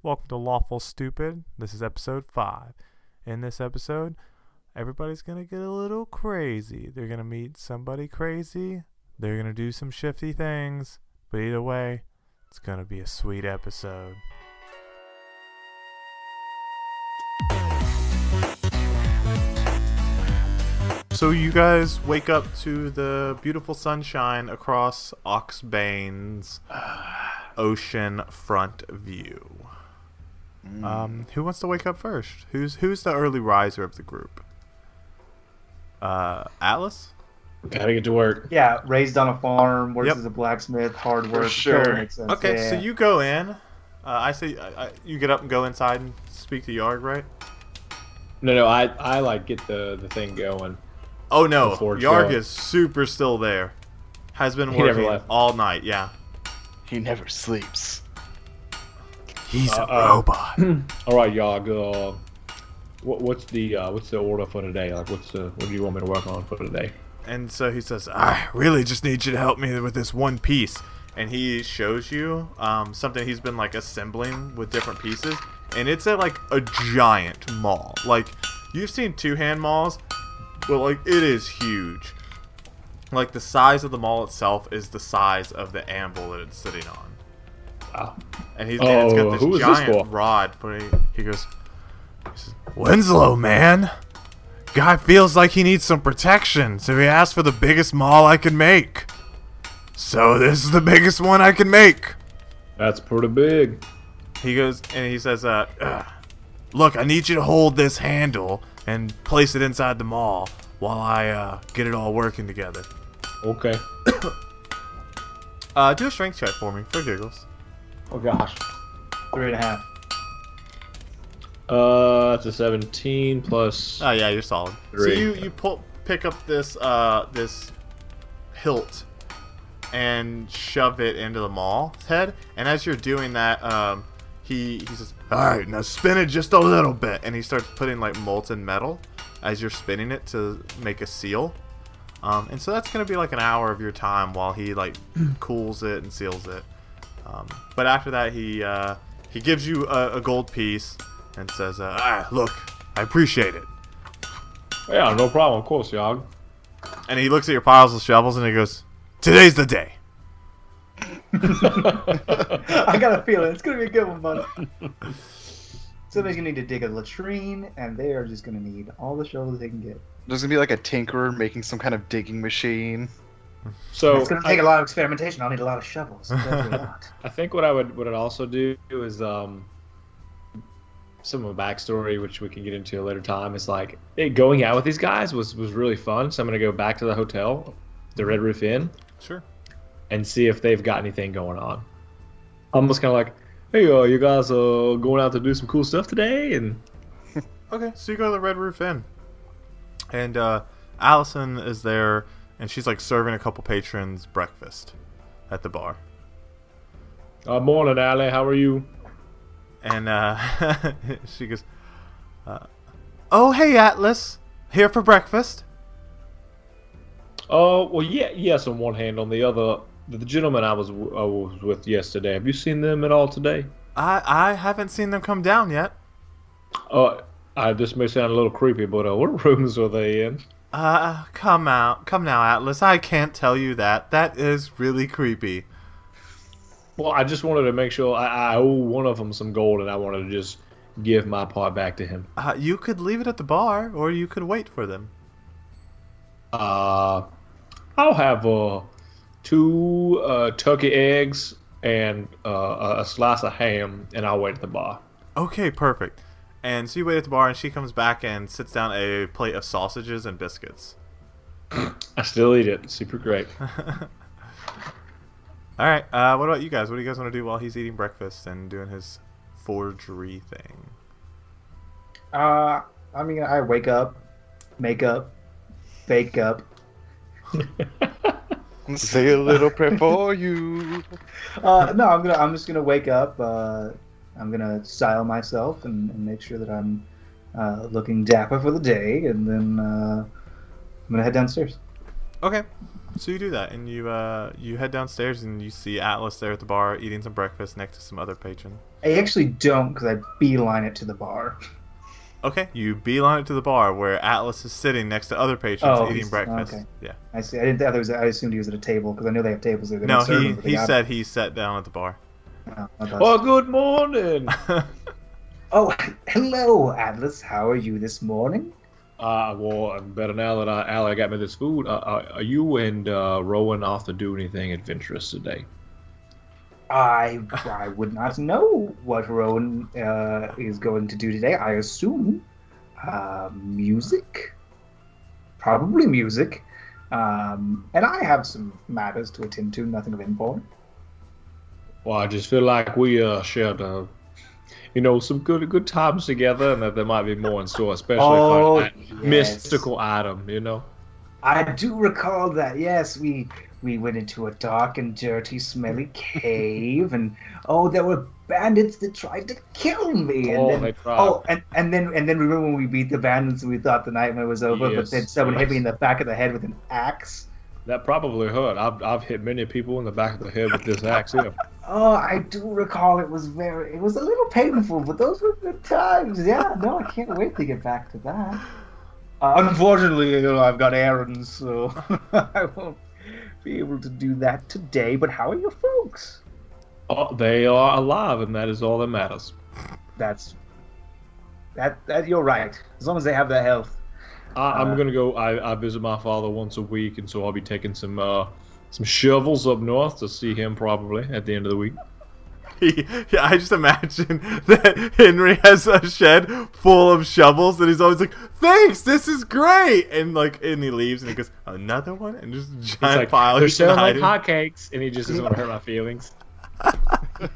Welcome to Lawful Stupid. This is episode 5. In this episode, everybody's going to get a little crazy. They're going to meet somebody crazy. They're going to do some shifty things. But either way, it's going to be a sweet episode. So you guys wake up to the beautiful sunshine across Oxbane's ocean front view. Um, who wants to wake up first? Who's who's the early riser of the group? Uh, Alice. Gotta get to work. Yeah, raised on a farm, works Yep. as a blacksmith, hard work. sure. makes sense. Okay, yeah, so you go in. Uh, I say I, I, you get up and go inside and speak to Yarg, right? No, no, I, I like get the, the thing going. Oh no, Before Yarg is super still there. Has been working all night. Yeah, He never sleeps. He's a Uh-oh. robot. All right, Yog. Uh, what, what's the uh, what's the order for today? Like, what's the what do you want me to work on for today? And so he says, I really just need you to help me with this one piece. And he shows you um, something he's been like assembling with different pieces. And it's at like a giant maul. Like, you've seen two hand mauls, but like it is huge. Like, the size of the maul itself is the size of the amble that it's sitting on. Wow. And he's and it's Oh, got this this giant for? rod. But he, he goes, he says, Winslow, man. Guy feels like he needs some protection, so he asked for the biggest maul I can make. So this is the biggest one I can make. That's pretty big. He goes and he says, uh, "Ugh. look, I need you to hold this handle and place it inside the maul while I uh, get it all working together. Okay. Uh, do a strength check for me, for giggles. Oh gosh. three and a half. Uh, that's a 17 plus. Oh yeah, you're solid. So you you pull pick up this uh this hilt and shove it into the maul's head, and as you're doing that, um, he he says, "All right, now spin it just a little bit," and he starts putting like molten metal as you're spinning it to make a seal. Um, and so that's gonna be like an hour of your time while he like cools it and seals it. Um, but after that, he uh, he gives you a, a gold piece and says, uh, "Ah, look, I appreciate it." Yeah, no problem. Of course, Yog. And he looks at your piles of shovels and he goes, "Today's the day." I got a feeling it's gonna be a good one, bud. Somebody's gonna need to dig a latrine, and they are just gonna need all the shovels they can get. There's gonna be like a tinkerer making some kind of digging machine. So It's gonna take a lot of experimentation. I'll need a lot of shovels. That's I think what I would what I'd also do is um some of my backstory, which we can get into a later time, is like hey, going out with these guys was was really fun. So I'm gonna go back to the hotel, the Red Roof Inn, Sure. and see if they've got anything going on. Almost kind of like, hey, uh, you guys uh going out to do some cool stuff today, and Okay, so you go to the Red Roof Inn, and uh, Allison is there, and she's like serving a couple patrons breakfast at the bar. uh, morning, Allie, how are you? And uh, she goes, uh, "Oh, hey, Atlas, here for breakfast." Oh, well, yeah, yes. On one hand, on the other, the gentleman I was w- I was with yesterday. Have you seen them at all today? I I haven't seen them come down yet. Uh, I this may sound a little creepy, but uh, what rooms were they in? Uh, come out, come now, Atlas. I can't tell you that. That is really creepy. Well, I just wanted to make sure I, I owe one of them some gold, and I wanted to just give my part back to him. Uh, you could leave it at the bar, or you could wait for them. Uh, I'll have uh two uh turkey eggs and uh, a- a slice of ham, and I'll wait at the bar. Okay, perfect. And so you wait at the bar, and she comes back and sits down a plate of sausages and biscuits. I still eat it. Super great. All right. Uh, what about you guys? What do you guys want to do while he's eating breakfast and doing his forgery thing? Uh, I mean, I wake up, make up, bake up. Say a little prayer for you. Uh, no, I'm gonna. I'm just gonna wake up. Uh, I'm gonna style myself and, and make sure that I'm uh, looking dapper for the day, and then uh, I'm gonna head downstairs. Okay. So you do that, and you uh, you head downstairs, and you see Atlas there at the bar eating some breakfast next to some other patron. I actually don't because I beeline it to the bar. Okay, you beeline it to the bar where Atlas is sitting next to other patrons Oh, eating breakfast. okay. Yeah. I see. I didn't. I, was, I assumed he was at a table because I know they have tables there. They No, he them, but they he said he sat down at the bar. Oh, Oh, good morning. oh, hello, Atlas. How are you this morning? Uh, well, I'm better now that I, Allie got me this food. Uh, uh, are you and uh, Rowan off to do anything adventurous today? I I would not know what Rowan uh, is going to do today. I assume uh, music, probably music, um, and I have some matters to attend to. Nothing of import. Well, I just feel like we uh, shared, uh, you know, some good good times together, and that there might be more in store, especially Oh, for that yes. mystical item. You know. I do recall that. Yes, we we went into a dark and dirty, smelly cave, and oh, there were bandits that tried to kill me. And Oh, then, they tried. oh, and, and then and then remember when we beat the bandits and we thought the nightmare was over, but then someone hit me in the back of the head with an axe. That probably hurt. I've, I've hit many people in the back of the head with this axe here. Oh, I do recall it was very. It was a little painful, but those were good times. Yeah, no, I can't wait to get back to that. Uh, unfortunately, you know, I've got errands, so I won't be able to do that today. But how are your folks? Oh, they are alive, and that is all that matters. That's that. That you're right. As long as they have their health. I, I'm Uh, gonna go. I, I visit my father once a week, and so I'll be taking some uh, some shovels up north to see him probably at the end of the week. He, yeah, I just imagine that Henry has a shed full of shovels, and he's always like, "Thanks, this is great," and like, and he leaves, and he goes, "Another one," and just a It's giant like pile. they're selling like hotcakes, and he just doesn't want to hurt my feelings.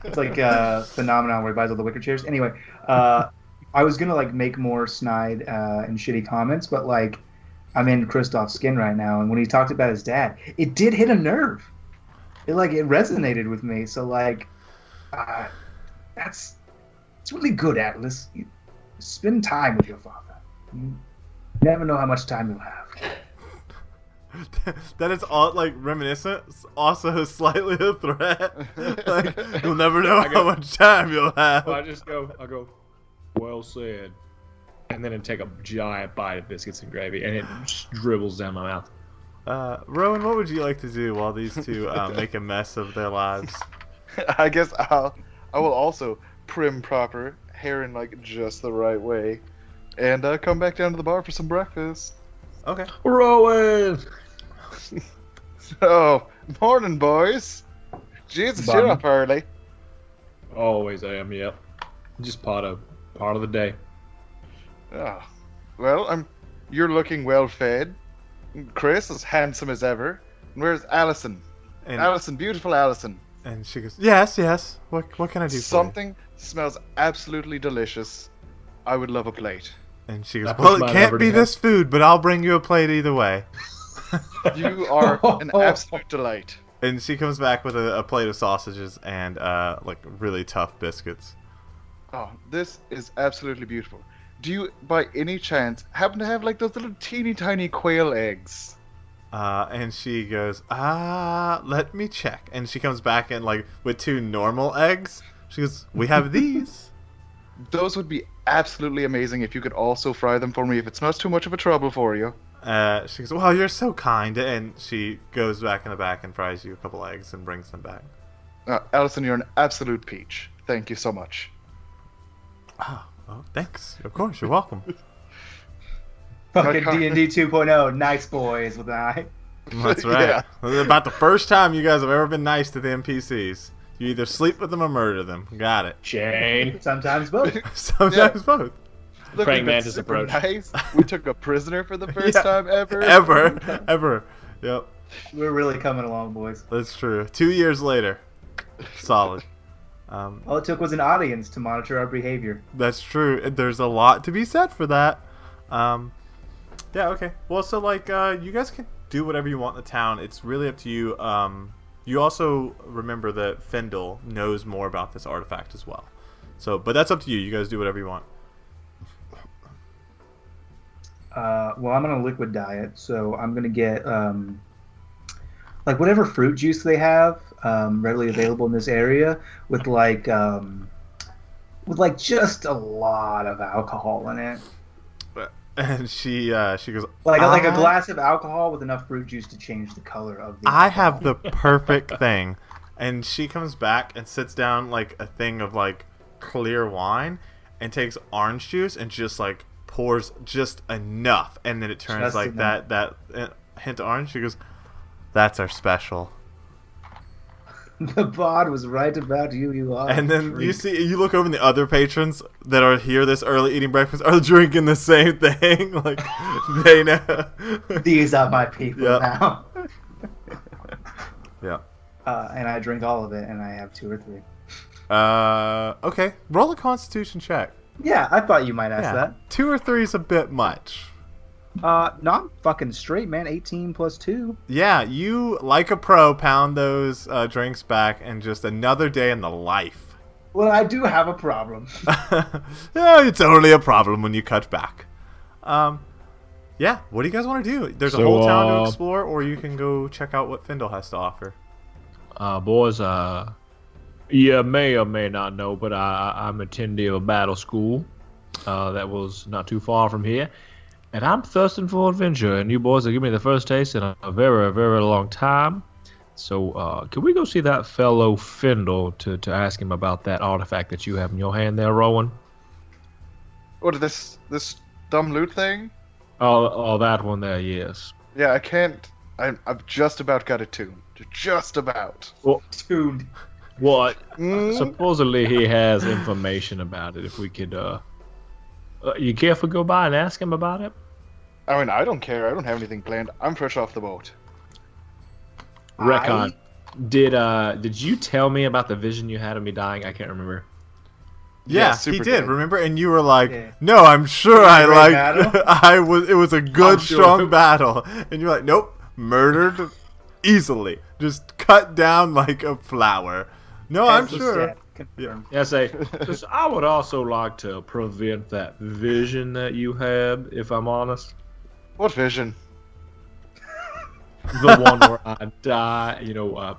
It's like uh, phenomenon where he buys all the wicker chairs. Anyway, uh, I was gonna like make more snide uh, and shitty comments, but like I'm in Kristoff's skin right now, and when he talked about his dad, it did hit a nerve. It like it resonated with me. So like, uh, that's it's really good, Atlas. You spend time with your father. You never know how much time you'll have. that is all like reminiscent, also slightly a threat. like you'll never know I how much time you'll have. So I just go. I go. Well said. And then I take a giant bite of biscuits and gravy, and it just dribbles down my mouth. Uh, Rowan, what would you like to do while these two uh, make a mess of their lives? I guess I'll I will also prim proper, hair in like just the right way, and uh, come back down to the bar for some breakfast. Okay. Rowan. so, morning, boys. Jesus, you're up early. Always I am. Yep. Just part of part of the day. Oh, well, I'm. You're looking well fed. Chris as handsome as ever. And where's Allison? And Allison, beautiful Allison. and she goes, "Yes, yes. What what can I do for you?" Something smells absolutely delicious. I would love a plate. And she goes, That "Well, it can't be to this food, but I'll bring you a plate either way." You are an absolute delight. And she comes back with a, a plate of sausages and uh, like really tough biscuits. Oh, this is absolutely beautiful. Do you, by any chance, happen to have like those little teeny tiny quail eggs? Uh, and she goes, "Ah, let me check." And she comes back and like with two normal eggs. She goes, "We have these." Those would be absolutely amazing if you could also fry them for me if it's not too much of a trouble for you. Uh, she goes, "Well, you're so kind," and she goes back in the back and fries you a couple eggs and brings them back. Uh, Allison, you're an absolute peach. Thank you so much. Oh, oh thanks. Of course, you're welcome. Fucking God. D and D 2.0, nice boys with an eye. That's right. Yeah. This is about the first time you guys have ever been nice to the NPCs. You either sleep with them or murder them. Got it. Shane. Sometimes both. Sometimes both. Look, Praying we've mantis approach. Nice. We took a prisoner for the first Yeah. time ever. Ever, ever. Yep, We're really coming along, boys. that's true. Two years later, solid. Um, All it took was an audience to monitor our behavior. That's true. There's a lot to be said for that. Um, yeah. Okay. Well, so like, uh, you guys can do whatever you want in the town. It's really up to you. Um, you also remember that Fendel knows more about this artifact as well. So, but that's up to you. You guys do whatever you want. Uh, well, I'm on a liquid diet, so I'm gonna get um, like whatever fruit juice they have um, readily available in this area, with like um, with like just a lot of alcohol in it. And she uh, she goes, Like like a I- glass of alcohol with enough fruit juice to change the color of the. I have the perfect thing. And she comes back and sits down like a thing of like clear wine and takes orange juice and just like pours just enough and then it turns Just like enough. that that uh, hint of orange. She goes, "That's our special." the bod was right about you. You are. And then you see you look over and the other patrons that are here this early eating breakfast are drinking the same thing. Like they know. These are my people Yeah. now. yeah. Uh, and I drink all of it, and I have two or three. Uh okay. Roll a constitution check. Yeah, I thought you might ask Yeah. that. Two or three is a bit much. Uh, no, I'm fucking straight, man. 18 plus two. Yeah, you like a pro pound those uh, drinks back and just another day in the life. Well, I do have a problem. yeah, it's only a problem when you cut back. Um, yeah, what do you guys want to do? There's a whole town to uh, explore, or you can go check out what Findle has to offer. Uh, boys, uh, you may or may not know, but I, I- I'm attending a battle school uh, that was not too far from here. And I'm thirsting for adventure, and you boys are giving me the first taste in a, a very, very long time. So, uh, can we go see that fellow Findle to, to ask him about that artifact that you have in your hand there, Rowan? What this this dumb loot thing? Oh, oh, that one there, yes. Yeah, I can't. I'm I've just about got it tuned. Just about. Tuned. What? Mm, Supposedly he has information about it. If we could, uh, uh, you care if we go by and ask him about it? I mean, I don't care. I don't have anything planned. I'm fresh off the boat. Recon. Did uh did you tell me about the vision you had of me dying? I can't remember. Yeah, Yeah, he did. good. Remember, and you were like, Yeah. "No, I'm sure I like. I was. It was a good, sure. strong battle." And you're like, "Nope, murdered easily, just cut down like a flower." No, I'm sure. said, confirmed. Yeah, say, 'cause I would also like to prevent that vision that you had, if I'm honest. What vision? The one where I die, you know, uh,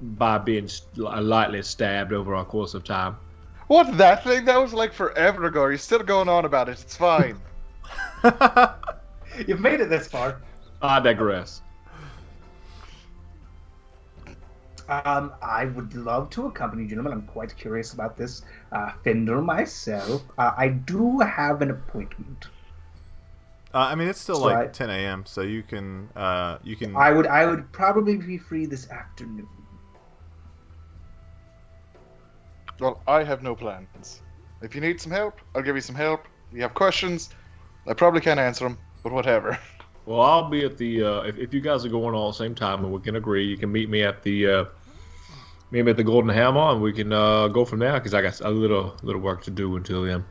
by being lightly stabbed over a course of time. What that thing? That was like forever ago. You're still going on about it. It's fine. You've made it this far. I digress. Um, I would love to accompany you, gentlemen. I'm quite curious about this uh, Fender myself. Uh, I do have an appointment. Uh, I mean, it's still So like I- 10 a.m., so you can. Uh, you can. I would I would probably be free this afternoon. Well, I have no plans. If you need some help, I'll give you some help. If You have questions, I probably can't answer them, but whatever. Well, I'll be at the. Uh, if, if you guys are going all the same time and we can agree, you can meet me at the. Uh, meet me at the Golden Hammer and we can uh, go from there because I got a little little work to do until then.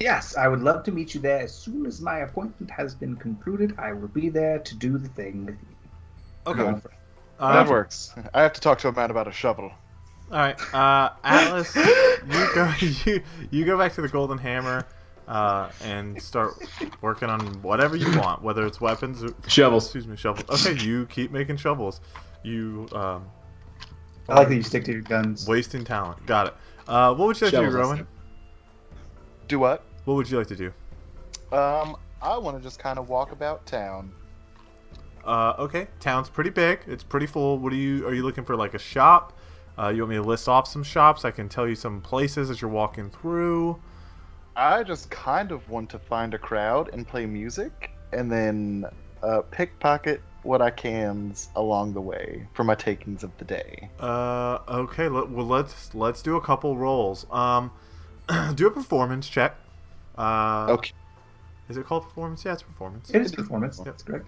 Yes, I would love to meet you there as soon as my appointment has been concluded. I will be there to do the thing with you. okay. Uh, that works. I have to talk to a man about a shovel. All right, uh, Atlas, you go. You you go back to the Golden Hammer, uh, and start working on whatever you want, whether it's weapons. Or, Shovels. Excuse me, shovels. Okay, you keep making shovels. You um, I like that you stick to your guns. wasting talent. Got it. Uh, what would you like Shovels, to I do, Rowan? Do what? What would you like to do? Um, I want to just kind of walk about town. Uh, okay, town's pretty big. It's pretty full. What are you? Are you looking for like a shop? Uh, you want me to list off some shops? I can tell you some places as you're walking through. I just kind of want to find a crowd and play music, and then uh, pickpocket what I can along the way for my takings of the day. Uh, okay. Let, well, let's let's do a couple rolls. Um, do a performance check. Uh, Okay. Is it called performance? Yeah, it's performance. It is performance. That's correct.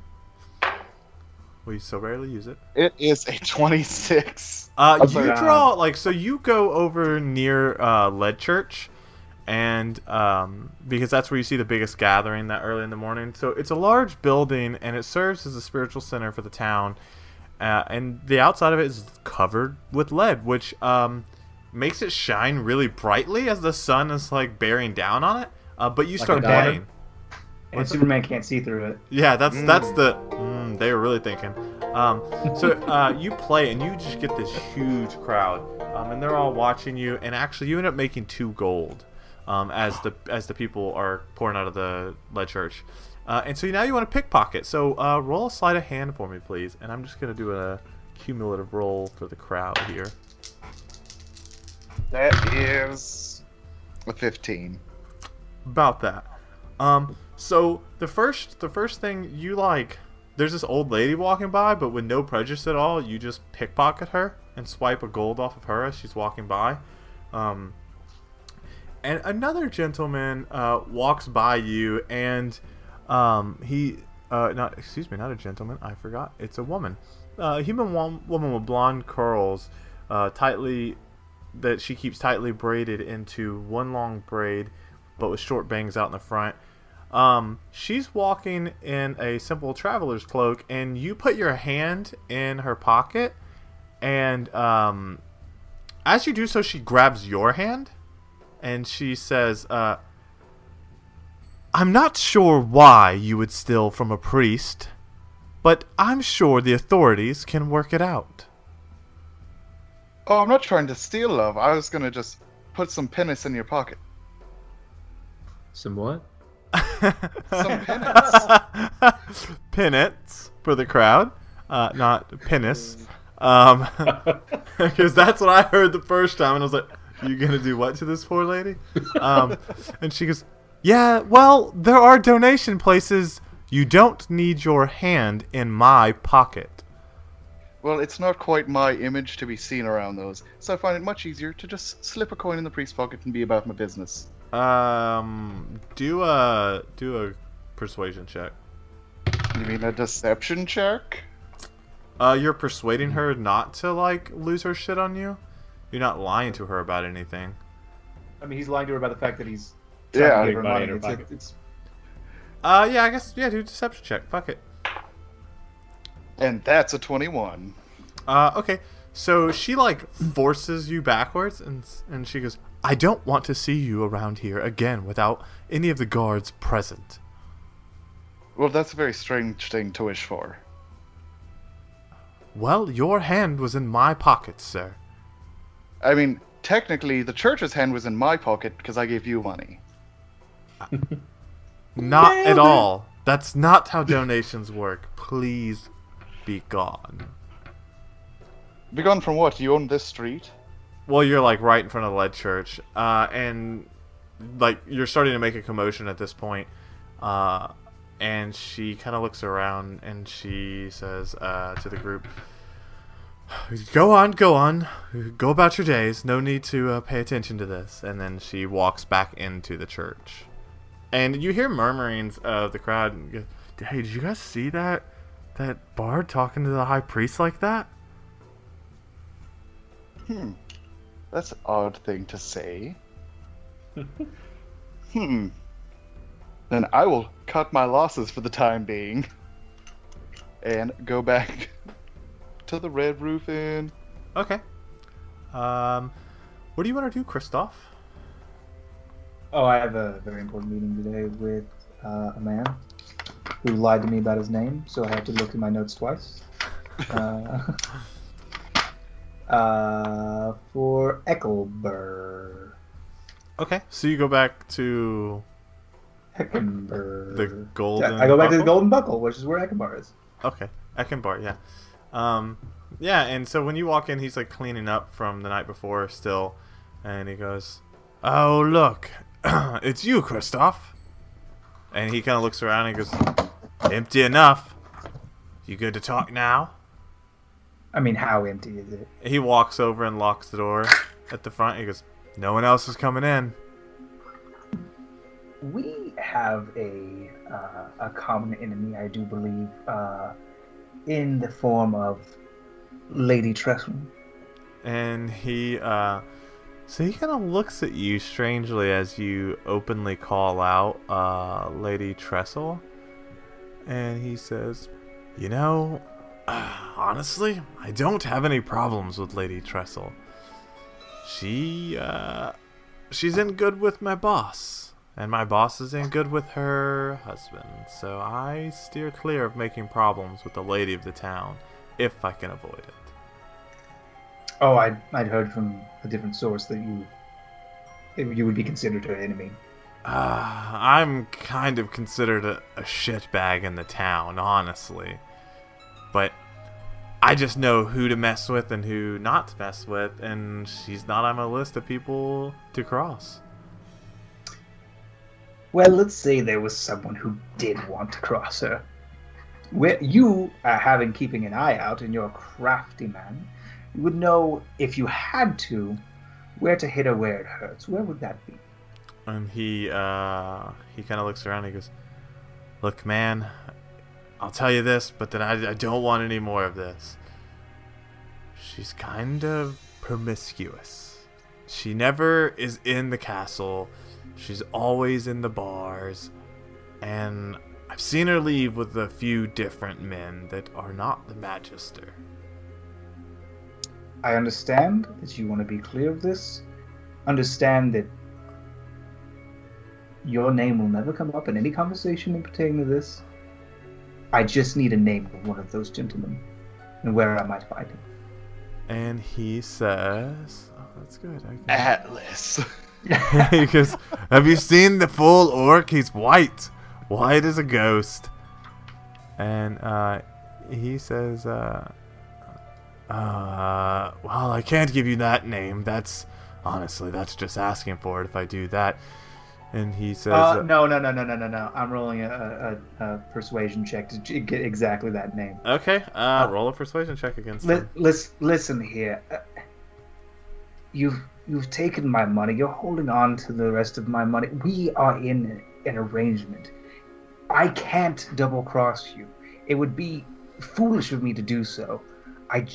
We so rarely use it. It is a 26. Uh, you sorry. draw like so. You go over near uh, Lead Church, and um, because that's where you see the biggest gathering that early in the morning. So it's a large building, and it serves as a spiritual center for the town. Uh, and the outside of it is covered with lead, which um, makes it shine really brightly as the sun is like bearing down on it. Uh, but you Like start a diamond? playing. And Superman can't see through it. Yeah, that's Mm. that's the. Mm, they were really thinking. Um, so uh, you play and you just get this huge crowd, um, and they're all watching you. And actually, you end up making two gold um, as the as the people are pouring out of the lead church. Uh, and so now you want to pickpocket. So uh, roll a sleight of hand for me, please. And I'm just gonna do a cumulative roll for the crowd here. That is a 15. about that. Um, so the first the first thing you like, there's this old lady walking by, but with no prejudice at all. You just pickpocket her and swipe a gold off of her as she's walking by. Um, and another gentleman uh, walks by you, and um, he uh, not excuse me, not a gentleman. I forgot. It's a woman, uh, a human wom- woman with blonde curls, uh, tightly that she keeps tightly braided into one long braid, but with short bangs out in the front. Um, she's walking in a simple traveler's cloak, and you put your hand in her pocket, and um, as you do so, she grabs your hand, and she says, uh, "I'm not sure why you would steal from a priest, but I'm sure the authorities can work it out." Oh, I'm not trying to steal love. I was gonna just put some pennies in your pocket. Some what? Some penance. Penance for the crowd, uh, not penis. Um, because that's what I heard the first time, and I was like, "You gonna do what to this poor lady?" Um, and she goes, "Yeah, well, there are donation places. You don't need your hand in my pocket." Well, it's not quite my image to be seen around those, so I find it much easier to just slip a coin in the priest's pocket and be about my business. Um, do a do a persuasion check. You mean a deception check? Uh, you're persuading her not to like lose her shit on you. You're not lying to her about anything. I mean, he's lying to her about the fact that he's Yeah, trying to big give her money money. in her It's, it's, Uh, yeah, I guess yeah, do a deception check. Fuck it. And that's a 21. Uh, okay. So she like forces you backwards, and and she goes, "I don't want to see you around here again without any of the guards present." Well, that's a very strange thing to wish for. Well, your hand was in my pocket, sir. I mean, technically, the church's hand was in my pocket because I gave you money. Not at it. all. That's not how donations work. Please be gone. Be gone from what? You own this street? Well, you're like right in front of the lead church, uh, and like you're starting to make a commotion at this point. Uh, and she kind of looks around and she says uh, to the group, "Go on, go on, go about your days. No need to uh, pay attention to this." And then she walks back into the church, and you hear murmurings of the crowd. and you go, Hey, did you guys see that that bard talking to the high priest like that? Hmm. That's an odd thing to say. hmm. Then I will cut my losses for the time being. And go back to the Red Roof Inn. Okay. Um, what do you want to do, Kristoff? oh, I have a very important meeting today with uh, a man who lied to me about his name, so I had to look through my notes twice. Uh, uh, for Eckelberg. Okay, so you go back to Eckenberg. the golden. I go back to the Buckle? Golden Buckle, which is where Eckenbar is. Okay, Eckenbar, yeah. Um, yeah, and so when you walk in, he's like cleaning up from the night before still, and he goes, "Oh look, it's you, Kristoff." And he kind of looks around and goes, "Empty enough. You good to talk now?" I mean, how empty is it? He walks over and locks the door at the front. He goes, "No one else is coming in." We have a uh, a common enemy, I do believe, uh, in the form of Lady Tressel. and he uh so he kind of looks at you strangely as you openly call out uh lady Tressel. and he says you know honestly i don't have any problems with lady Tressel. she uh she's in good with my boss and my boss is in good with her husband so i steer clear of making problems with the lady of the town if I can avoid it. Oh, I I'd heard from a different source that you you would be considered an enemy. Uh, I'm kind of considered a, a shitbag in the town, honestly. But I just know who to mess with and who not to mess with, and she's not on my list of people to cross. Well, let's say there was someone who did want to cross her. Where you, are having keeping an eye out, and you're a crafty man, you would know if you had to, where to hit her where it hurts. Where would that be? And he uh, he kind of looks around. and He goes, "Look, man, I'll tell you this, but then I, I don't want any more of this. She's kind of promiscuous. She never is in the castle. She's always in the bars, and I've seen her leave with a few different men that are not the Magister." I understand that you want to be clear of this. Understand that your name will never come up in any conversation in pertaining to this. I just need a name of one of those gentlemen and where I might find him. And he says, "Oh, that's good." I can- Atlas. he goes, Have you seen the full orc? He's white. White as a ghost. And uh, he says, uh, uh, Well, I can't give you that name. That's, honestly, that's just asking for it if I do that. And he says, Uh, uh, no, no, no, no, no, no, no. I'm rolling a, a, a persuasion check to get exactly that name. Okay, uh, roll a persuasion check against Li- him. lis- listen here. Uh, You've you've taken my money. You're holding on to the rest of my money. We are in an arrangement. I can't double cross you. It would be foolish of me to do so. I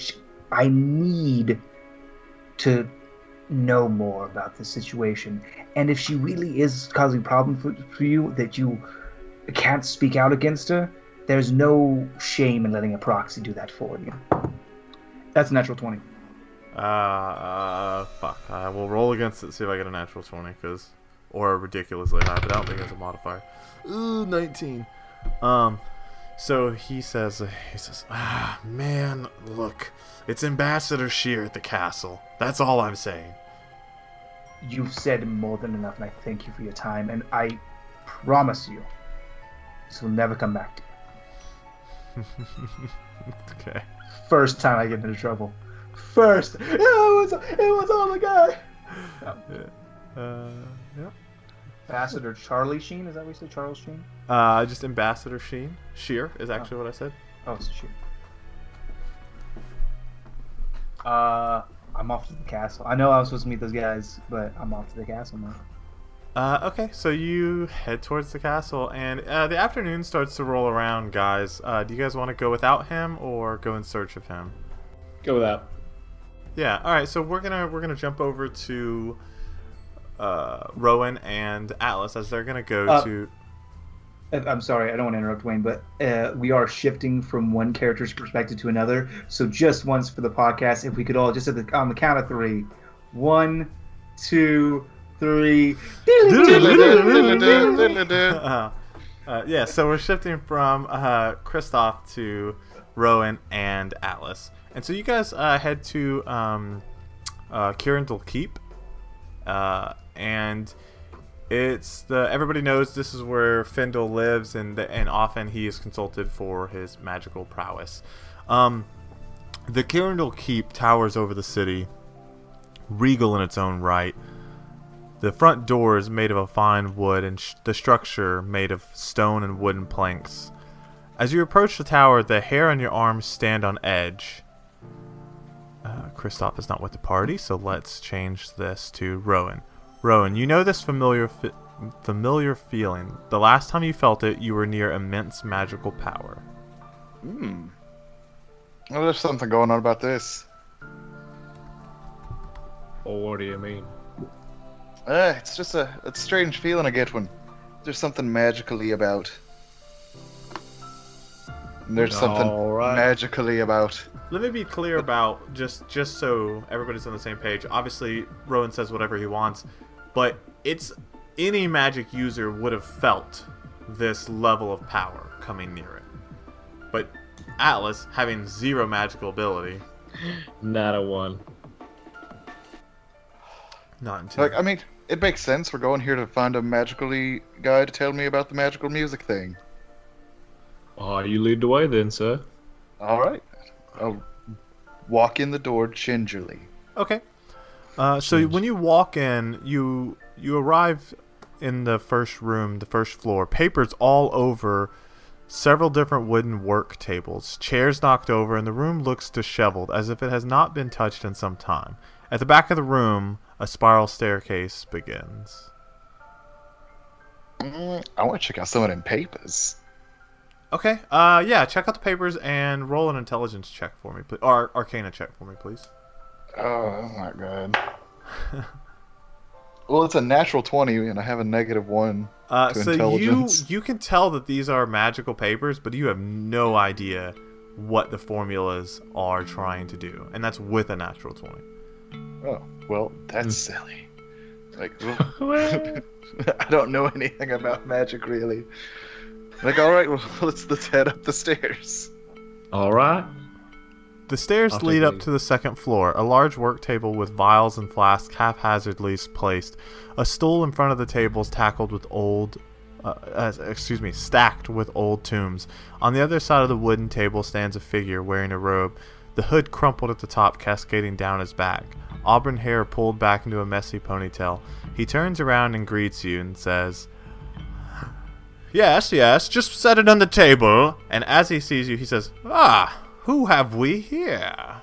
I need to know more about the situation. And if she really is causing problems for, for you that you can't speak out against her, there's no shame in letting a proxy do that for you. That's natural 20. Uh, uh, fuck. I will roll against it, see if I get a natural 20, because. Or ridiculously high, but I don't think it's a modifier. Ooh, 19. Um, so he says, he says, ah, man, look, it's Ambassador Shear at the castle. That's all I'm saying. You've said more than enough, and I thank you for your time. And I promise you, this will never come back to you. okay. First time I get into trouble. First, it was it was on the guy. Uh, yeah. Ambassador Charlie Sheen, is that what you said? Charles Sheen? Uh, just Ambassador Sheen. Sheer is actually what I said. Oh, it's Sheer. Uh, I'm off to the castle. I know I was supposed to meet those guys, but I'm off to the castle now. Uh, okay, so you head towards the castle, and uh, the afternoon starts to roll around, guys. Uh, do you guys want to go without him or go in search of him? Go without. Yeah. All right. So we're gonna we're gonna jump over to uh, Rowan and Atlas as they're gonna go Uh, to. Uh, I'm sorry, I don't want to interrupt Wayne, but uh, we are shifting from one character's perspective to another. So just once for the podcast, if we could all just at the, on the count of three, one, two, three. uh, uh, yeah. So we're shifting from uh, Kristoff to Rowan and Atlas, and so you guys uh, head to um, uh, Kirindal Keep, uh, and it's the everybody knows this is where Findle lives, and and often he is consulted for his magical prowess. Um, the Kirindal Keep towers over the city, regal in its own right. The front door is made of a fine wood, and sh- the structure made of stone and wooden planks. As you approach the tower, the hair on your arms stand on edge. Uh, Kristoff is not with the party, so let's change this to Rowan. Rowan, you know this familiar fi- familiar feeling. The last time you felt it, you were near immense magical power. Hmm. Well, there's something going on about this. Oh, what do you mean? Uh, it's just a, a strange feeling I get when there's something magically about. And there's something All right. magically about. Let me be clear about just just so everybody's on the same page. Obviously, Rowan says whatever he wants, but it's any magic user would have felt this level of power coming near it. But Atlas, having zero magical ability. Not a one. Not until. Like, I mean, it makes sense. We're going here to find a magically guy to tell me about the magical music thing. Oh, you lead the way then, sir. All right. I'll walk in the door gingerly. Okay. Uh, so when you walk in, you you arrive in the first room, the first floor. Papers all over, several different wooden work tables, chairs knocked over, and the room looks disheveled, as if it has not been touched in some time. At the back of the room, a spiral staircase begins. Mm, I want to check out some of them papers. Okay. Uh, yeah. Check out the papers and roll an intelligence check for me, please. Or arcana check for me, please. Oh, that's not good. well, it's a natural 20, and I have a negative 1. Uh, to so you intelligence. you can tell that these are magical papers, but you have no idea what the formulas are trying to do, and that's with a natural twenty. Oh, well, that's silly. Like, well, I don't know anything about magic, really. Like, all right, well, let's let's head up the stairs. All right. The stairs I'll lead up lead. to the second floor. A large work table with vials and flasks haphazardly placed. A stool in front of the table is tackled with old, uh, uh, excuse me, stacked with old tombs. On the other side of the wooden table stands a figure wearing a robe, the hood crumpled at the top, cascading down his back. Auburn hair pulled back into a messy ponytail. He turns around and greets you and says, Yes, yes, just set it on the table. And as he sees you, he says, Ah, who have we here?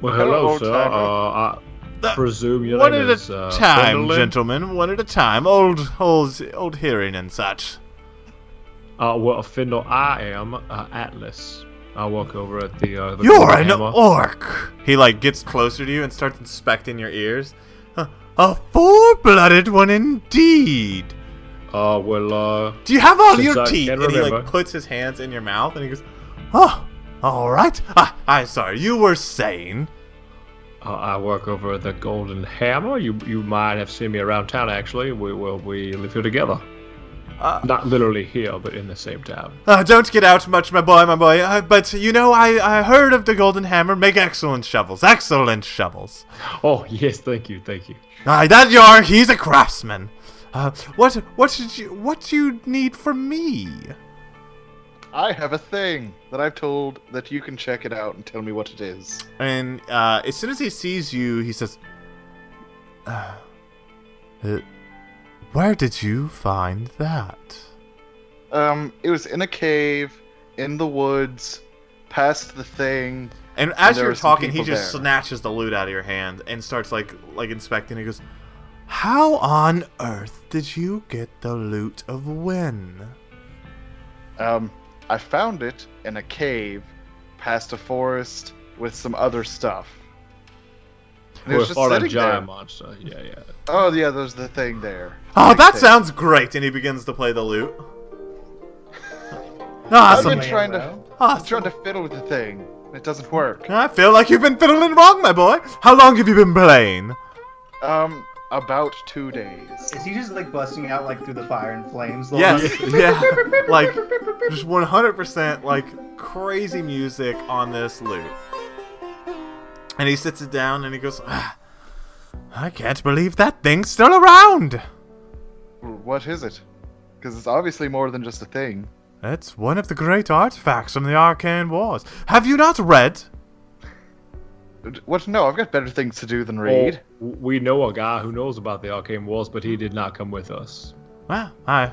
Well, Hello, hello, sir. Uh, I Uh, presume your one name at is a uh, time, Fenderlin? gentlemen. One at a time. Old, old, old hearing and such. Uh, well, Findle, I am uh, Atlas. I work over at the. Uh, the You're an Hammer. orc. He like gets closer to you and starts inspecting your ears. "Uh, A full-blooded one indeed. Uh, well, uh, Do you have all your I teeth? And he like puts his hands in your mouth and he goes, "Oh, all right. Ah, I'm sorry. You were saying." uh, I work over at the Golden Hammer. You you might have seen me around town. Actually, we well we live here together. Uh, Not literally here, but in the same town. Uh, don't get out much, my boy, my boy. Uh, but you know, I, I heard of the Golden Hammer. Make excellent shovels. Excellent shovels. Oh yes, thank you, thank you. Aye, that you are. He's a craftsman. Uh, what what did you what do you need from me? I have a thing that I've told that you can check it out and tell me what it is. And uh, as soon as he sees you, he says, uh, uh, "Where did you find that?" Um, it was in a cave, in the woods, past the thing. And as there you're talking, he just there. snatches the loot out of your hand and starts like like inspecting. He goes, "How on earth did you get the loot of Win?" Um, I found it in a cave, past a forest with some other stuff. And it Or was just fought a giant there. monster. Yeah, yeah. Oh yeah, there's the thing there. Oh, Big that thing. sounds great! And he begins to play the lute. I've been trying to, I'm awesome. trying to fiddle with the thing. It doesn't work. I feel like you've been fiddling wrong, my boy. How long have you been playing? Um, about two days. Is he just like busting out like through the fire and flames? the Yes, whole yeah, like just 100% like crazy music on this lute. And he sits it down and he goes, ah, "I can't believe that thing's still around." What is it? Because it's obviously more than just a thing. It's one of the great artifacts from the Arcane Wars. Have you not read? What? No, I've got better things to do than read. Well, we know a guy who knows about the arcane wars, but he did not come with us. Well, I.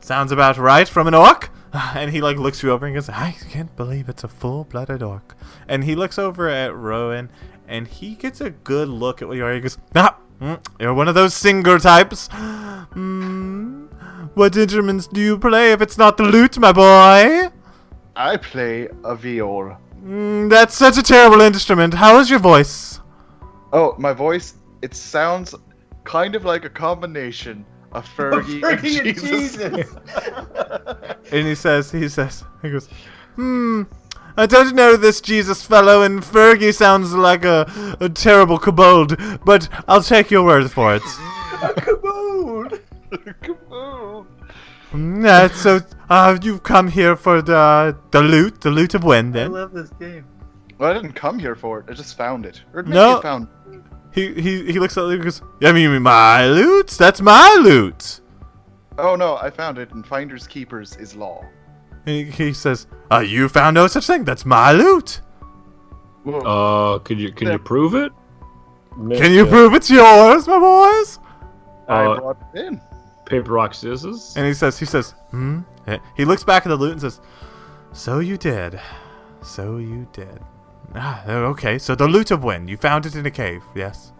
Sounds about right from an orc. And he like looks you over and goes, "I can't believe it's a full-blooded orc." And he looks over at Rowan, and he gets a good look at what you are. He goes, "Ah, mm, you're one of those singer types. Hmm. What instruments do you play if it's not the lute, my boy? I play a viol. Mm, that's such a terrible instrument. How is your voice?" Oh, my voice. It sounds kind of like a combination of Fergie, Fergie and and Jesus. Jesus. And he says, he says, he goes, hmm, I don't know this Jesus fellow, and Fergie sounds like a, a terrible kobold, but I'll take your word for it. Kaboom! Kaboom. Yeah, so uh, you've come here for the the loot, the loot of when I love this game. Well, I didn't come here for it. I just found it. Or maybe No. you found. He he he looks at Luke and goes, I mean my loot? That's my loot. Oh no, I found it. And finders keepers is law. He, he says, uh, you found no such thing. That's my loot. Whoa. Uh, could you can you prove it? Can you prove it's yours, my boys? I Uh, brought it in. Paper rock scissors? And he says, he says, hmm. He looks back at the loot and says, so you did, so you did. Ah, okay. So the loot of when? You found it in a cave, yes.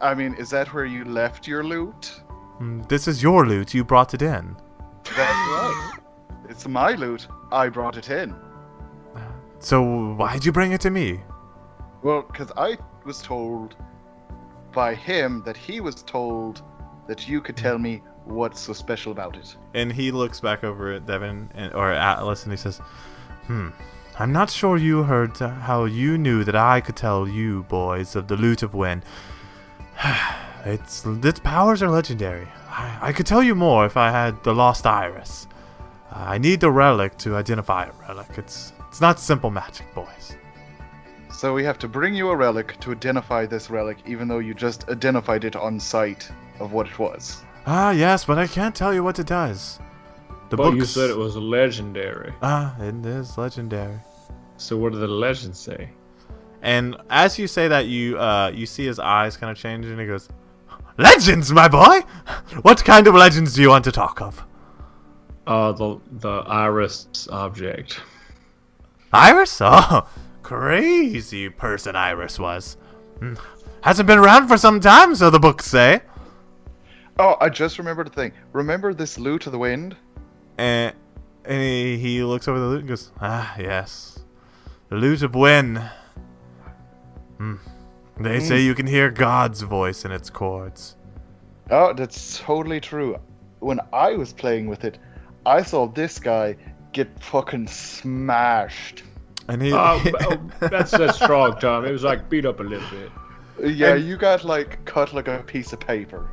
I mean, is that where you left your loot? Mm, this is your loot. You brought it in. That's right. It's my loot. I brought it in. So why'd you bring it to me? Well, because I was told by him that he was told that you could tell me what's so special about it. And he looks back over at Devin and, or Atlas and he says, Hmm, I'm not sure you heard uh, how you knew that I could tell you, boys, of the loot of Wen. its, its powers are legendary. I, I could tell you more if I had the Lost Iris. I need the relic to identify a relic. It's, it's not simple magic, boys. So we have to bring you a relic to identify this relic, even though you just identified it on sight of what it was. Ah, yes, but I can't tell you what it does. The but books... you said it was legendary. Ah, it is legendary. So what do the legends say? And as you say that, you uh, you see his eyes kind of change, and he goes, "Legends, my boy. What kind of legends do you want to talk of? Uh, the the iris object. Iris? Oh, crazy person Iris was. Hmm. Hasn't been around for some time, so the books say." Oh, I just remembered a thing. Remember this loot of the wind? And and he, he looks over the loot and goes, "Ah, yes, the loot of Wen. Hmm. They say you can hear God's voice in its chords." Oh, that's totally true. When I was playing with it, I saw this guy get fucking smashed. And he, Uh, oh, that's that's strong, Tom. It was like beat up a little bit. Yeah, And- you got like cut like a piece of paper.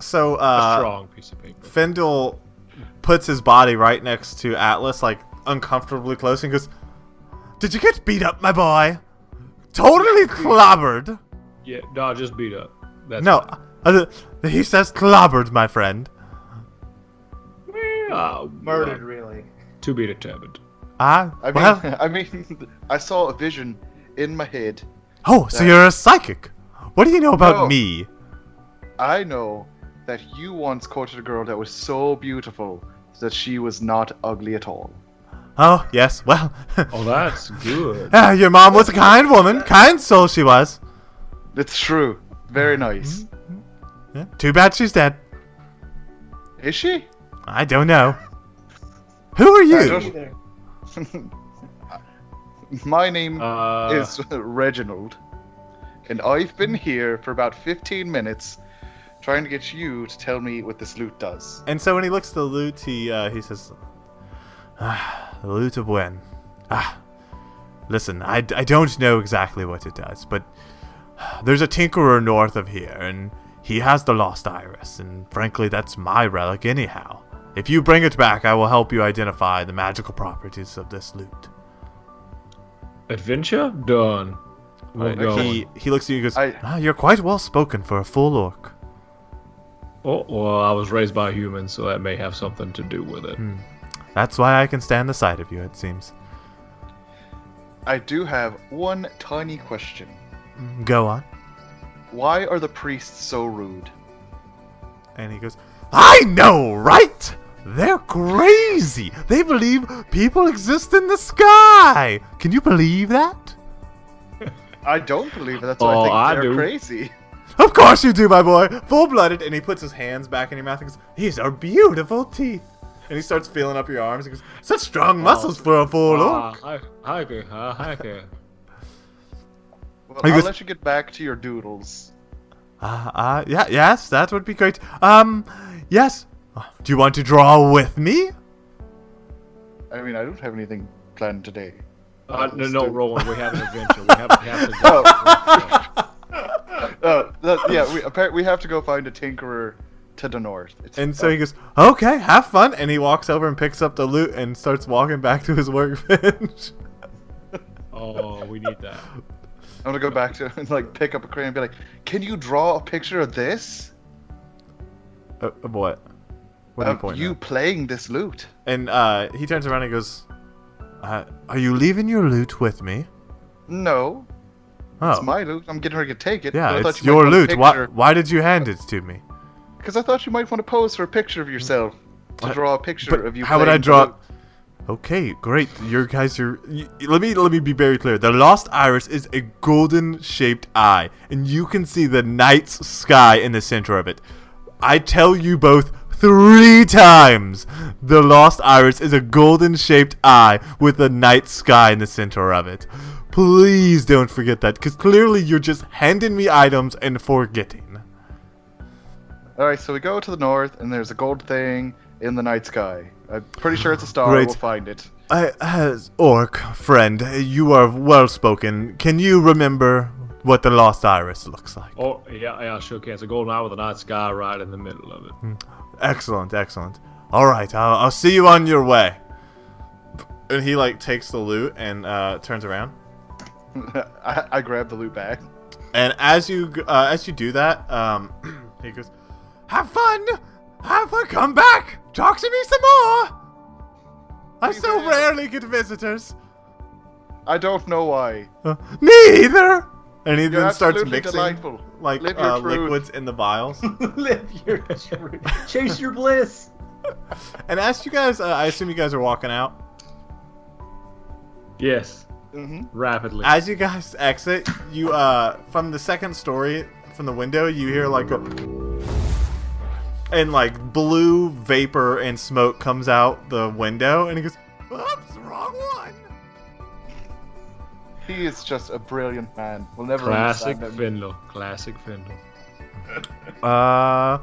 So A uh, strong piece of paper. Fendel puts his body right next to Atlas, like uncomfortably close, and goes, Did you get beat up, my boy? Totally clobbered. Yeah, no, just beat up. That's No, uh, he says clobbered, my friend. uh, Murdered, really. To be determined. Ah, I mean, well, I mean, I saw a vision in my head. oh, so that- you're a psychic. What do you know about No. me? I know that you once courted a girl that was so beautiful that she was not ugly at all. Oh, yes, well, Oh, that's good. ah, your mom was a kind woman, kind soul she was. It's true. Very nice. Yeah, too bad she's dead. Is she? I don't know. Who are you? My name Uh, is Reginald, and I've been here for about 15 minutes trying to get you to tell me what this loot does. And so when he looks at the loot, he uh, he says, ah, "The loot of when? Ah, listen, I, I don't know exactly what it does, but there's a tinkerer north of here, and he has the lost iris, and frankly, that's my relic anyhow. If you bring it back, I will help you identify the magical properties of this loot." adventure done. We're Uh, he he looks at you and goes, I- ah, "You're quite well spoken for a full orc." Oh, well, I was raised by humans, so that may have something to do with it. Hmm. That's why I can stand the sight of you. It seems. I do have one tiny question. Go on. Why are the priests so rude? And he goes, I know, right? They're crazy. They believe people exist in the sky. Can you believe that? I don't believe it. That's why Oh, I I think they're do. crazy. Of course you do, my boy. Full blooded. And he puts his hands back in your mouth and goes, These are beautiful teeth. And he starts feeling up your arms. He goes, Such strong muscles for a full Ah, orc. hi, hi, okay, ah, hi. Well, He I'll goes- let you get back to your doodles. Uh, uh, yeah, yes, that would be great. Um, yes. Uh, Do you want to draw with me? I mean, I don't have anything planned today. Uh, no, no, do- Roland, we have an adventure. We have, we have to Oh. go. Uh, that, yeah, we apparently we have to go find a tinkerer to the north. It's And so he goes, "Okay, have fun." And he walks over and picks up the loot and starts walking back to his workbench. Oh, we need that. I'm gonna go back to and like pick up a crayon and be like, "Can you draw a picture of this? uh, of what? What are you Of you at? playing this loot? And uh, he turns around and goes, uh, "Are you leaving your loot with me?" No, Oh, it's my loot. I'm getting ready to take it. yeah, I it's you your loot. Why, why did you hand it to me? Because I thought you might want to pose for a picture of yourself to draw a picture But of you. how would I draw? lute. Okay, great. Your guys are. y let me let me be very clear. The lost iris is a golden shaped eye, and you can see the night's sky in the center of it. I tell you both three times. The lost iris is a golden shaped eye with a night sky in the center of it. Please don't forget that, because clearly you're just handing me items and forgetting. All right, so we go to the north, and there's a gold thing in the night sky. I'm pretty sure it's a star. Great. We'll find it. I, as orc friend, you are well spoken. Can you remember what the lost iris looks like? Oh, yeah, yeah, sure can. It's a golden eye with a night sky right in the middle of it. Excellent, excellent. All right, I'll, I'll see you on your way. And he like takes the loot and uh, turns around. I, I grab the loot bag. And as you uh, as you do that, um, he goes, "Have fun, have fun. Come back, talk to me some more." I Please so do. rarely get visitors. I don't know why. Uh, me either. And he You're then starts mixing delightful. like uh, liquids in the vials. Live your truth. Chase your bliss. and as you guys, uh, I assume you guys are walking out. Yes, hmm rapidly. As you guys exit, you uh from the second story from the window, you hear like a and like blue vapor and smoke comes out the window, and he goes, "Oops, wrong one." He is just a brilliant man. We'll never Classic understand. Findle. Classic Findle. Uh, uh,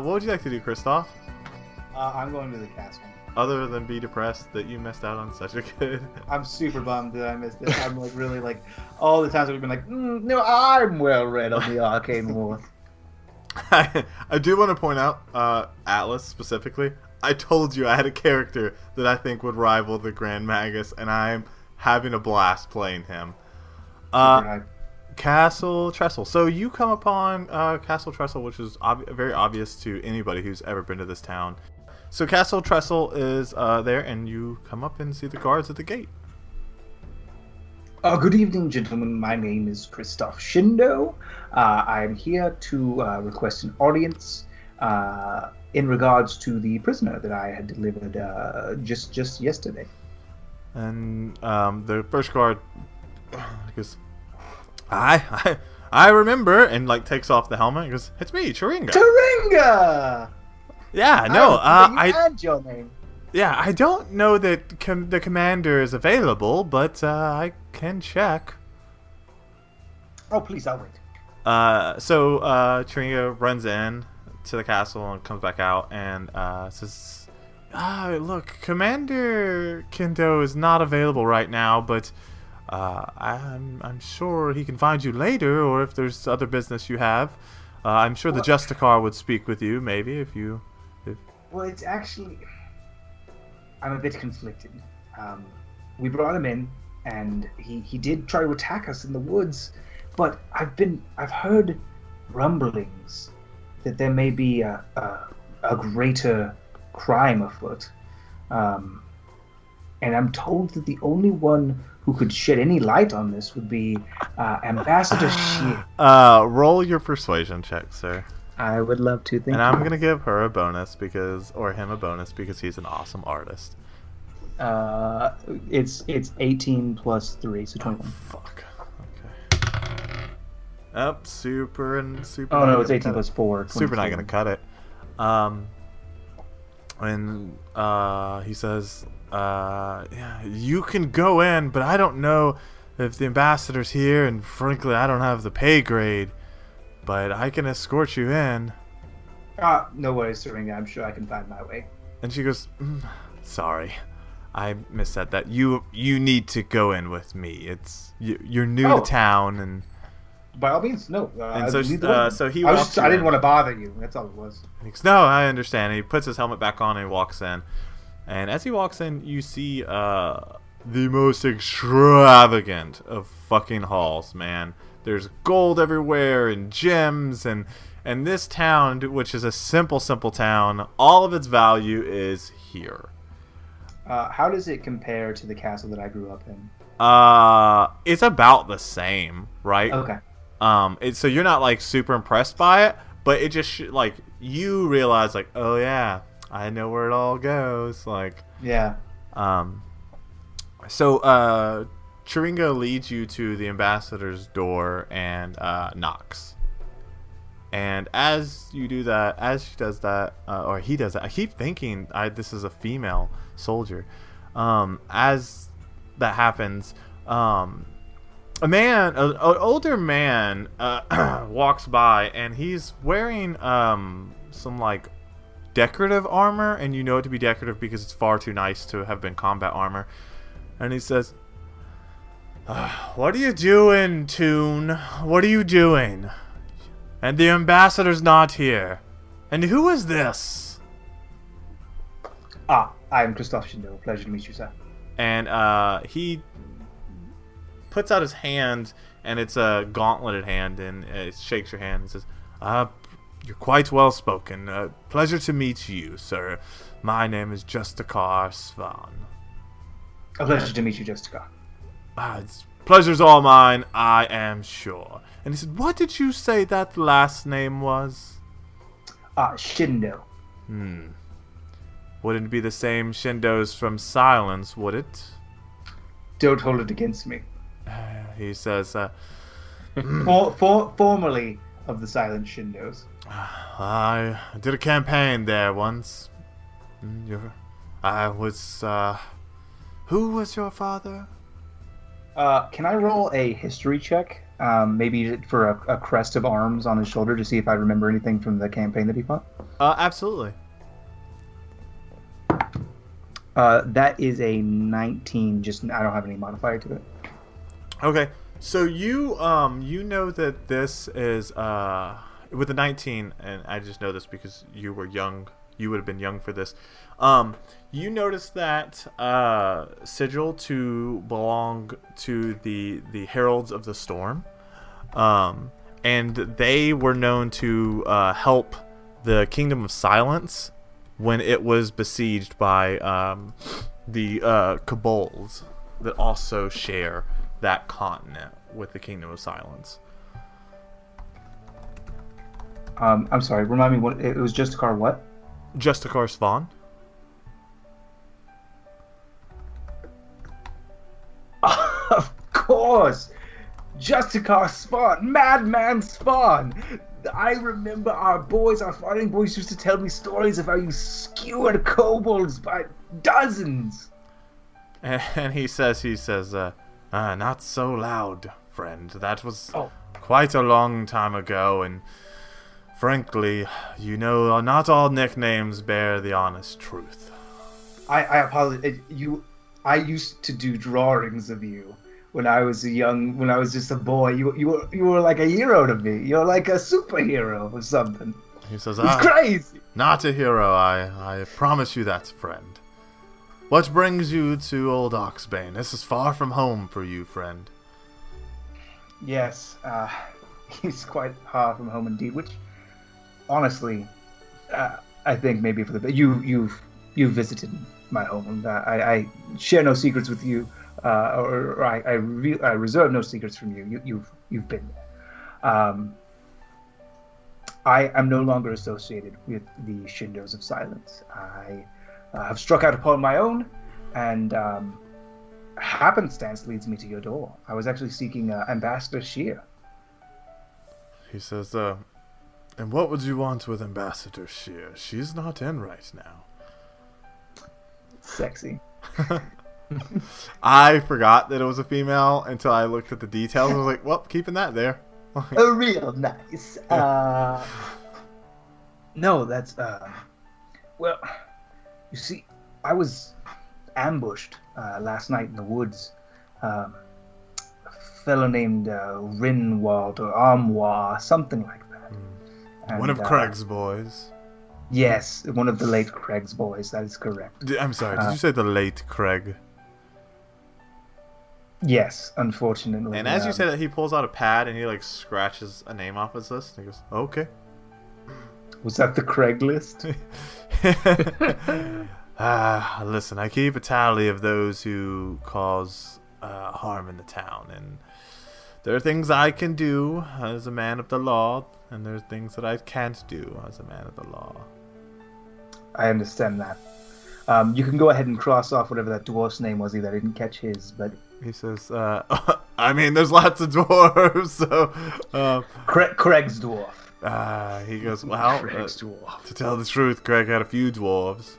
what would you like to do, Kristoff? Uh, I'm going to the castle. Other than be depressed that you missed out on such a good. I'm super bummed that I missed it. I'm like really like all the times we've been like, mm, no, I'm well read on the arcane war. I, I do want to point out, uh, Atlas specifically. I told you I had a character that I think would rival the Grand Magus, and I'm having a blast playing him. Uh. Castle Tressel. So you come upon uh, Castle Tressel, which is ob- very obvious to anybody who's ever been to this town. So Castle Tressel is uh, there, and you come up and see the guards at the gate. Uh, good evening, gentlemen. My name is Christoph Shindo. Uh, I'm here to uh, request an audience uh, in regards to the prisoner that I had delivered uh, just just yesterday. And um, the first guard goes, I, I, I remember, and like takes off the helmet. and goes, "It's me, Chiringa." Taringa! Yeah, no, uh, I, your name. yeah, I don't know that com- the commander is available, but uh, I can check. Oh, please, I'll wait. Uh, so uh, Chiringa runs in to the castle and comes back out and uh, says, ah, "Look, Commander Kendo is not available right now, but uh, I'm I'm sure he can find you later, or if there's other business you have, uh, I'm sure the Justicar would speak with you, maybe if you." Well, it's actually. I'm a bit conflicted. Um, we brought him in, and he, he did try to attack us in the woods, but I've been I've heard rumblings that there may be a a, a greater crime afoot, um, and I'm told that the only one who could shed any light on this would be uh, Ambassador Shear. Uh, roll your persuasion check, sir. I would love to. Thank and you. I'm gonna give her a bonus because, or him a bonus because he's an awesome artist. Uh, it's it's 18 plus three, so 21. Fuck. Okay. Up, super and super. Oh no, it's 18 cut plus it. four. Super not gonna cut it. Um, and uh, he says, uh, yeah, you can go in, but I don't know if the ambassador's here, and frankly, I don't have the pay grade. But I can escort you in. Ah, no worries, Syringa. I'm sure I can find my way. And she goes, "Mm, "Sorry, I missaid that. You you need to go in with me. It's you, you're new Oh. to town, and By all means, no. Uh, And so, uh, so he I, just, I didn't in. want to bother you. That's all it was. He goes, no, I understand. And he puts his helmet back on and he walks in. And as he walks in, you see uh, the most extravagant of fucking halls, man. There's gold everywhere and gems and and this town, which is a simple, simple town, all of its value is here. Uh, how does it compare to the castle that I grew up in? Uh, it's about the same, right? Okay. Um, it, so you're not like super impressed by it, but it just sh- like you realize like, oh yeah, I know where it all goes. Like, Yeah. um, so uh, Chiringa leads you to the ambassador's door and uh, knocks. And as you do that, as she does that, uh, or he does that, I keep thinking I, this is a female soldier. Um, as that happens, um, a man, an older man, uh, walks by, and he's wearing um, some like decorative armor, and you know it to be decorative because it's far too nice to have been combat armor. And he says, "Ah, "What are you doing, Toon? What are you doing?" And the ambassador's not here. And who is this? Ah, I am Christophe Shindo. Pleasure to meet you, sir. and uh, he puts out his hand, and it's a gauntleted hand, and it shakes your hand and says, uh, "You're quite well spoken. Uh, pleasure to meet you, sir. My name is Justicar Svan. A pleasure to meet you, Jessica. Ah, it's pleasure's all mine. I am sure." And he said, "What did you say that last name was?" Ah, Shindo. Hmm. Wouldn't be the same Shindos from Silence, would it? Don't hold it against me. He says, uh, For, for, formerly of the Silent Shindos. I did a campaign there once. Mm, Your, I was, uh, who was your father? Uh, can I roll a history check? Um, maybe for a, a crest of arms on his shoulder to see if I remember anything from the campaign that he fought? Uh, absolutely. Uh, that is a 19. Just I don't have any modifier to it. Okay, so you, um, you know that this is, uh, with the 19, and I just know this because you were young, you would have been young for this. Um, you notice that, uh, sigil to belong to the, the Heralds of the Storm. Um, and they were known to, uh, help the Kingdom of Silence when it was besieged by, um, the, uh, Cabals that also share that continent with the Kingdom of Silence. Um, I'm sorry. Remind me what it was. Just a car. What? Justicar Svan. of course, Justicar Spawn, Madman Spawn. I remember our boys, our fighting boys, used to tell me stories of how you skewered kobolds by dozens. And he says, he says, uh, uh, not so loud, friend. That was Oh. quite a long time ago, and frankly, you know, not all nicknames bear the honest truth. I, I apologize. You, I used to do drawings of you when I was a young, when I was just a boy. You, you were, you were like a hero to me. You're like a superhero or something. He says, It's ah, crazy. not a hero, I, I promise you that, friend. What brings you to Old Oxbane? This is far from home for you, friend. Yes, uh, he's quite far from home indeed. Which, honestly, uh, I think maybe for the you you've you've visited my home. Uh, I, I share no secrets with you, uh, or, or I I, re- I reserve no secrets from you. You you've you've been there. Um, I am no longer associated with the Shindos of Silence. I uh, have struck out upon my own, and um, happenstance leads me to your door. I was actually seeking uh, Ambassador Shear. He says, uh, and what would you want with Ambassador Shear? She's not in right now. Sexy. I forgot that it was a female until I looked at the details. I was like, well, keeping that there. Oh, real nice. Uh, no, that's uh, well. You see, I was ambushed uh, last night in the woods. Um, a fellow named uh, Rinwald or Armoire, something like that. Hmm. One of And, uh, Craig's boys. Yes, one of the late Craig's boys. That is correct. D- I'm sorry, did uh, you say the late Craig? Yes, unfortunately. And as you um, say that, he pulls out a pad and he like scratches a name off his list. And he goes, "Okay." was that the Craig list? Ah, listen, I keep a tally of those who cause uh, harm in the town, and there are things I can do as a man of the law, and there are things that I can't do as a man of the law. I understand that. Um, you can go ahead and cross off whatever that dwarf's name was. Either I didn't catch his, but He says, uh, "I mean, there's lots of dwarves, so." Uh, Cra- Craig's dwarf. uh, he goes, "Well, uh, Craig's dwarf. to tell the truth, Craig had a few dwarves.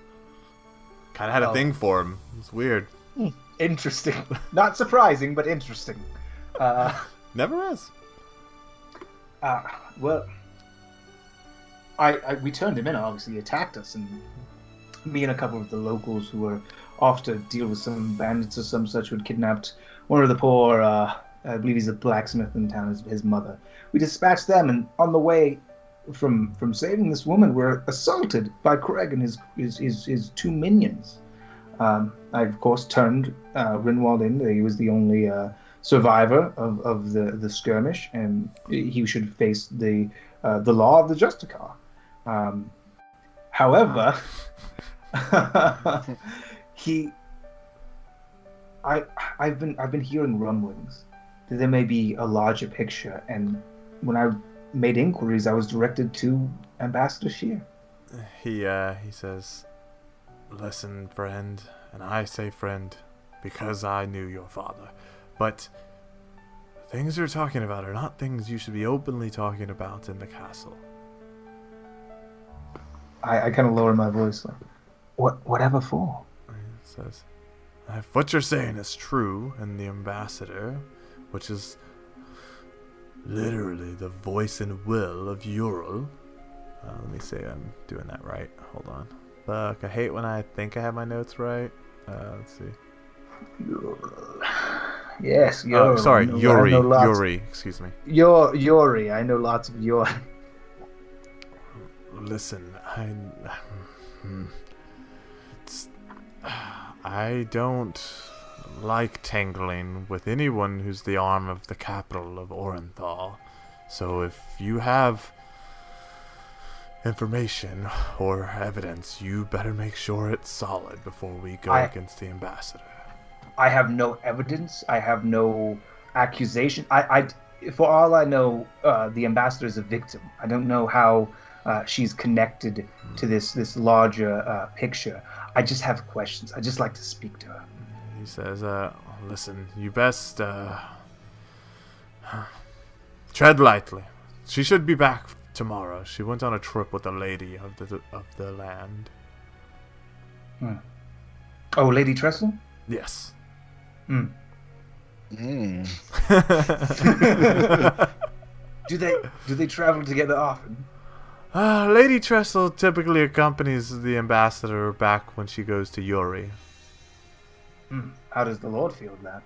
Kind of had a Oh. thing for him. It's weird. Interesting. Not surprising, but interesting. Uh, Never is." Uh, well, I, I we turned him in. Obviously, he attacked us, and me and a couple of the locals who were off to deal with some bandits or some such who had kidnapped one of the poor. Uh, I believe he's a blacksmith in town. His, his mother. We dispatched them, and on the way from from saving this woman, we're assaulted by Craig and his his his, his two minions. Um, I of course turned uh, Rinwald in. He was the only uh, survivor of, of the, the skirmish, and he should face the uh, the law of the Justicar. Um, however, he, I, I've been I've been hearing rumblings that there may be a larger picture, and when I made inquiries, I was directed to Ambassador Shear. He uh he says, "Listen, friend, and I say friend because I knew your father. But things you're talking about are not things you should be openly talking about in the castle." I, I kind of lower my voice, like, what whatever for? He says, "If what you're saying is true, and the ambassador, which is literally the voice and will of Ural, uh, let me see, I'm doing that right. Hold on. Fuck, I hate when I think I have my notes right. Uh, let's see. Yes, Oh, Yuri. sorry, I know- Yuri. Yuri, excuse me. Yor- Yuri. I know lots of Yuri. Listen, I. hmm. It's, I don't like tangling with anyone who's the arm of the capital of Orenthal. So if you have information or evidence, you better make sure it's solid before we go I- against the ambassador. I have no evidence. I have no accusation. I, I for all I know, uh, the ambassador is a victim. I don't know how uh, she's connected to this this larger uh, picture. I just have questions. I just like to speak to her. He says, uh, listen, you best, uh, tread lightly. She should be back tomorrow. She went on a trip with a lady of the, of the land. Oh, Lady Tressel. Yes. Hmm. Mm. Do they do they travel together often? uh, lady Tressel typically accompanies the ambassador back when she goes to Yuri. Hmm. How does the Lord feel about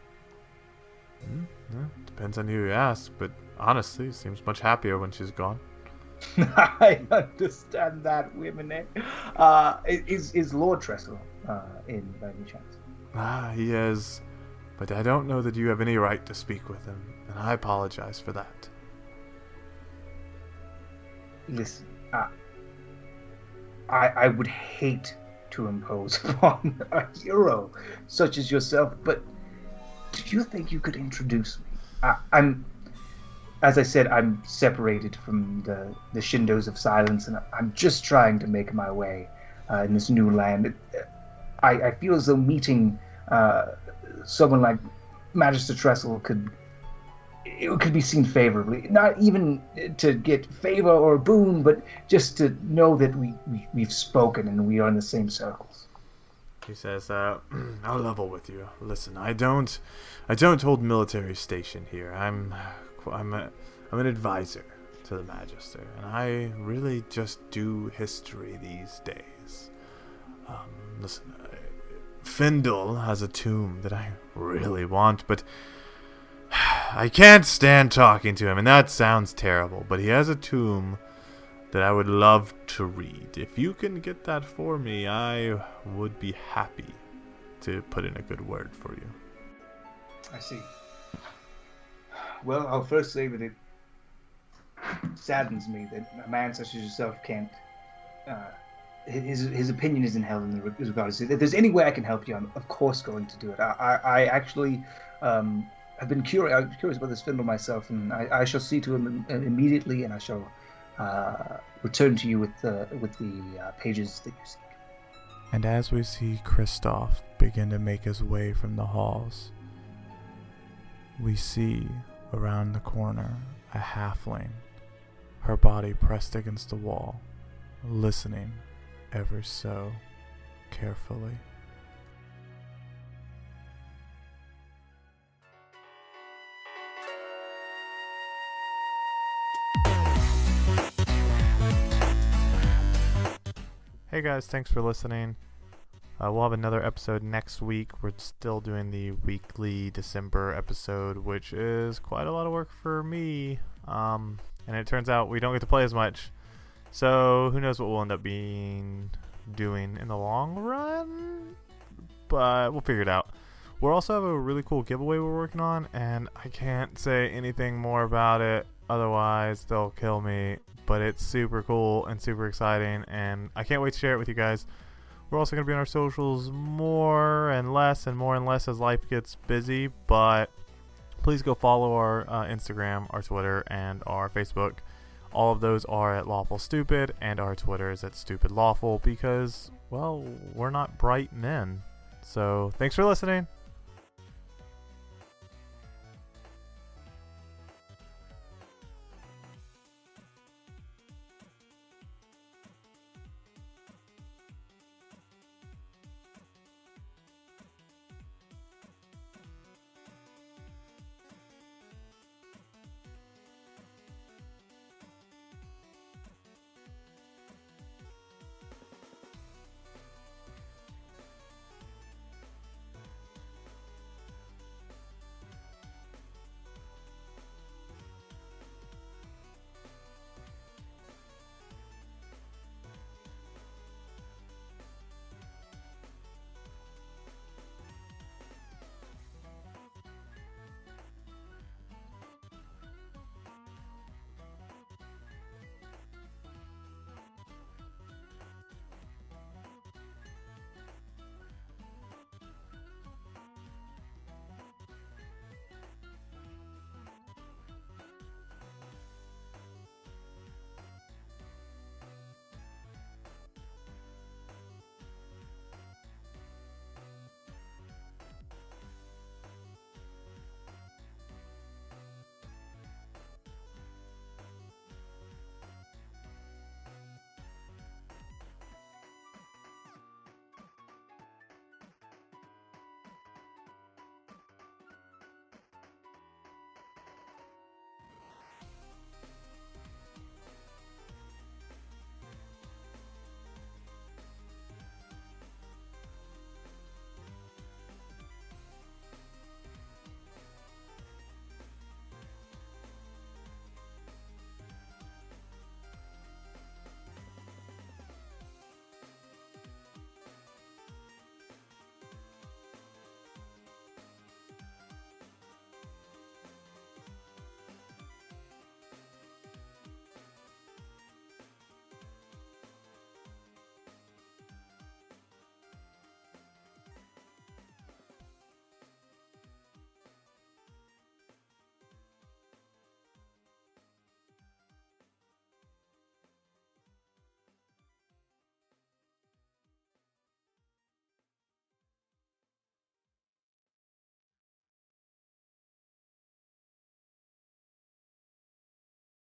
Yeah, depends on who you ask, but honestly, seems much happier when she's gone. I understand that, women. Eh? Uh, is is Lord Tressel uh, in by any chance? Ah, he is, but I don't know that you have any right to speak with him, and I apologize for that. Listen, uh, I I would hate to impose upon a hero such as yourself, but do you think you could introduce me? I, I'm, as I said, I'm separated from the the Shindos of Silence, and I'm just trying to make my way uh, in this new land. I, I feel as though meeting uh, someone like Magister Tressel could it could be seen favorably. Not even to get favor or boon, but just to know that we, we we've spoken and we are in the same circles. He says, uh, I'll level with you. Listen, I don't, I don't hold military station here. I'm, I'm, a, I'm an advisor to the Magister, and I really just do history these days. Um, listen, Findle has a tomb that I really want, but I can't stand talking to him, and that sounds terrible, but he has a tomb that I would love to read. If you can get that for me, I would be happy to put in a good word for you. I see. Well, I'll first say that it saddens me that a man such as yourself can't. Uh, his his opinion isn't held in the regard. If there's any way I can help you, I'm of course going to do it. I I, I actually um, have been curious. Curious about this Findle myself, and I, I shall see to him immediately, and I shall uh, return to you with the with the uh, pages that you seek. And as we see Kristoff begin to make his way from the halls, we see around the corner a halfling, her body pressed against the wall, listening ever so carefully. Hey guys, thanks for listening. Uh, we'll have another episode next week. We're still doing the weekly December episode, which is quite a lot of work for me. Um, and it turns out we don't get to play as much. So who knows what we'll end up being doing in the long run? But we'll figure it out. We'll also have a really cool giveaway we're working on, and I can't say anything more about it. Otherwise, they'll kill me but it's super cool and super exciting, and I can't wait to share it with you guys. We're also going to be on our socials more and less and more and less as life gets busy, but please go follow our uh, Instagram, our Twitter, and our Facebook. All of those are at Lawful Stupid, and our Twitter is at Stupid Lawful because, well, we're not bright men. So, thanks for listening.